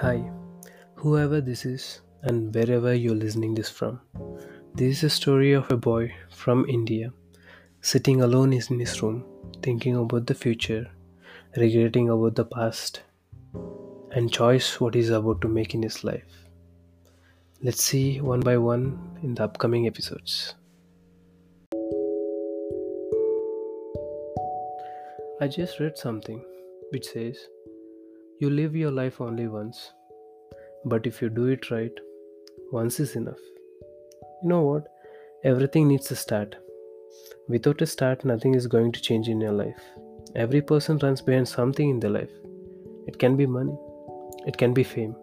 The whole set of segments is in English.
Hi, whoever this is and wherever you're listening this from. This is a story of a boy from India sitting alone in his room thinking about the future, regretting about the past and choice what he's about to make in his life. Let's see one by one in the upcoming episodes. I just read something which says you live your life only once, but if you do it right, once is enough. You know what? Everything needs a start. Without a start, nothing is going to change in your life. Every person runs behind something in their life. It can be money, it can be fame,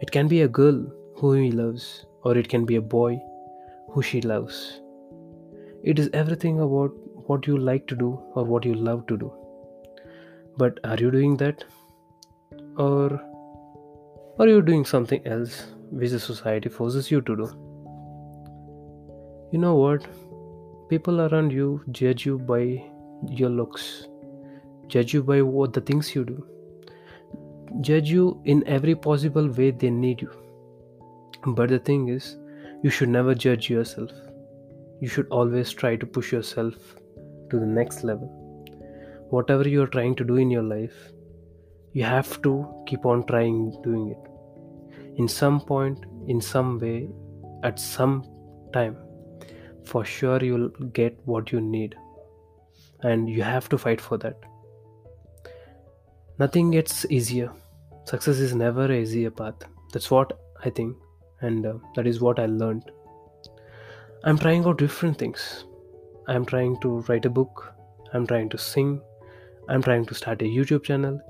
it can be a girl who he loves, or it can be a boy who she loves. It is everything about what you like to do or what you love to do. But are you doing that? Or are you doing something else which the society forces you to do? You know what? People around you judge you by your looks, judge you by what the things you do, judge you in every possible way they need you. But the thing is, you should never judge yourself. You should always try to push yourself to the next level. Whatever you are trying to do in your life, you have to keep on trying doing it. In some point, in some way, at some time, for sure you'll get what you need. And you have to fight for that. Nothing gets easier. Success is never a easier path. That's what I think, and uh, that is what I learned. I'm trying out different things. I'm trying to write a book. I'm trying to sing. I'm trying to start a YouTube channel.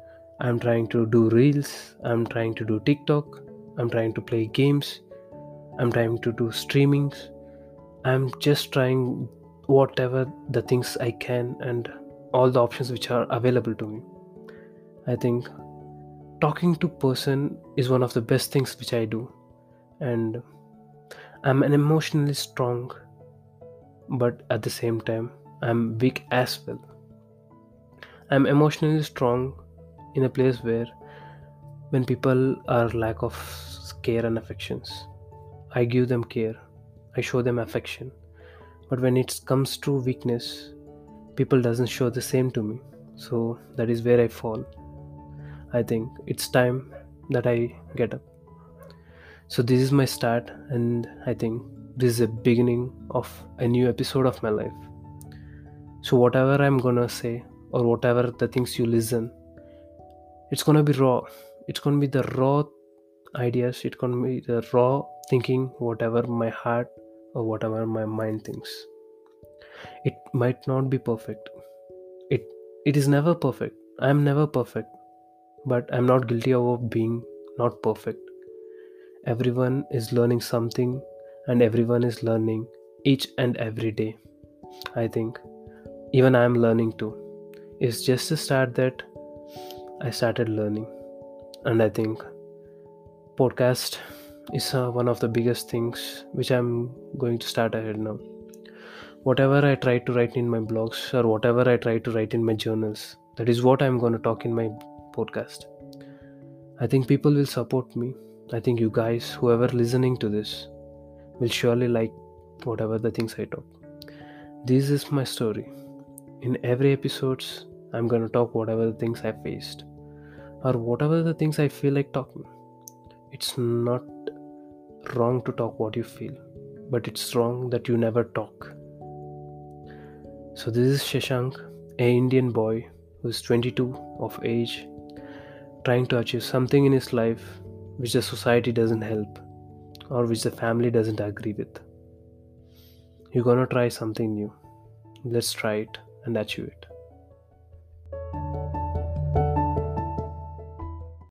I'm trying to do reels. I'm trying to do TikTok. I'm trying to play games. I'm trying to do streamings. I'm just trying whatever the things I can and all the options which are available to me. I think talking to person is one of the best things which I do and I'm an emotionally strong but at the same time I'm weak as well. I'm emotionally strong in a place where when people are lack of care and affections i give them care. I show them affection. But when it comes to weakness people doesn't show the same to me. So that is where i fall. I think it's time that i get up. So this is my start and i think this is a beginning of a new episode of my life. So whatever i'm gonna say or whatever the things you listen it's gonna be raw. It's gonna be the raw ideas. It's gonna be the raw thinking whatever my heart or whatever my mind thinks. It might not be perfect. It it is never perfect. I'm never perfect but i'm not guilty of being not perfect. Everyone is learning something and everyone is learning each and every day i think. Even i'm learning too. It's just a start that I started learning, and I think podcast is uh, one of the biggest things which I'm going to start ahead now. Whatever I try to write in my blogs or whatever I try to write in my journals, that is what I'm going to talk in my podcast. I think people will support me. I think you guys, whoever listening to this, will surely like whatever the things I talk. This is my story. In every episodes, I'm going to talk whatever the things I faced or whatever the things I feel like talking. It's not wrong to talk what you feel, but it's wrong that you never talk. So, this is Shashank, a Indian boy who's 22 of age, trying to achieve something in his life which the society doesn't help or which the family doesn't agree with. You're gonna try something new. Let's try it and achieve it.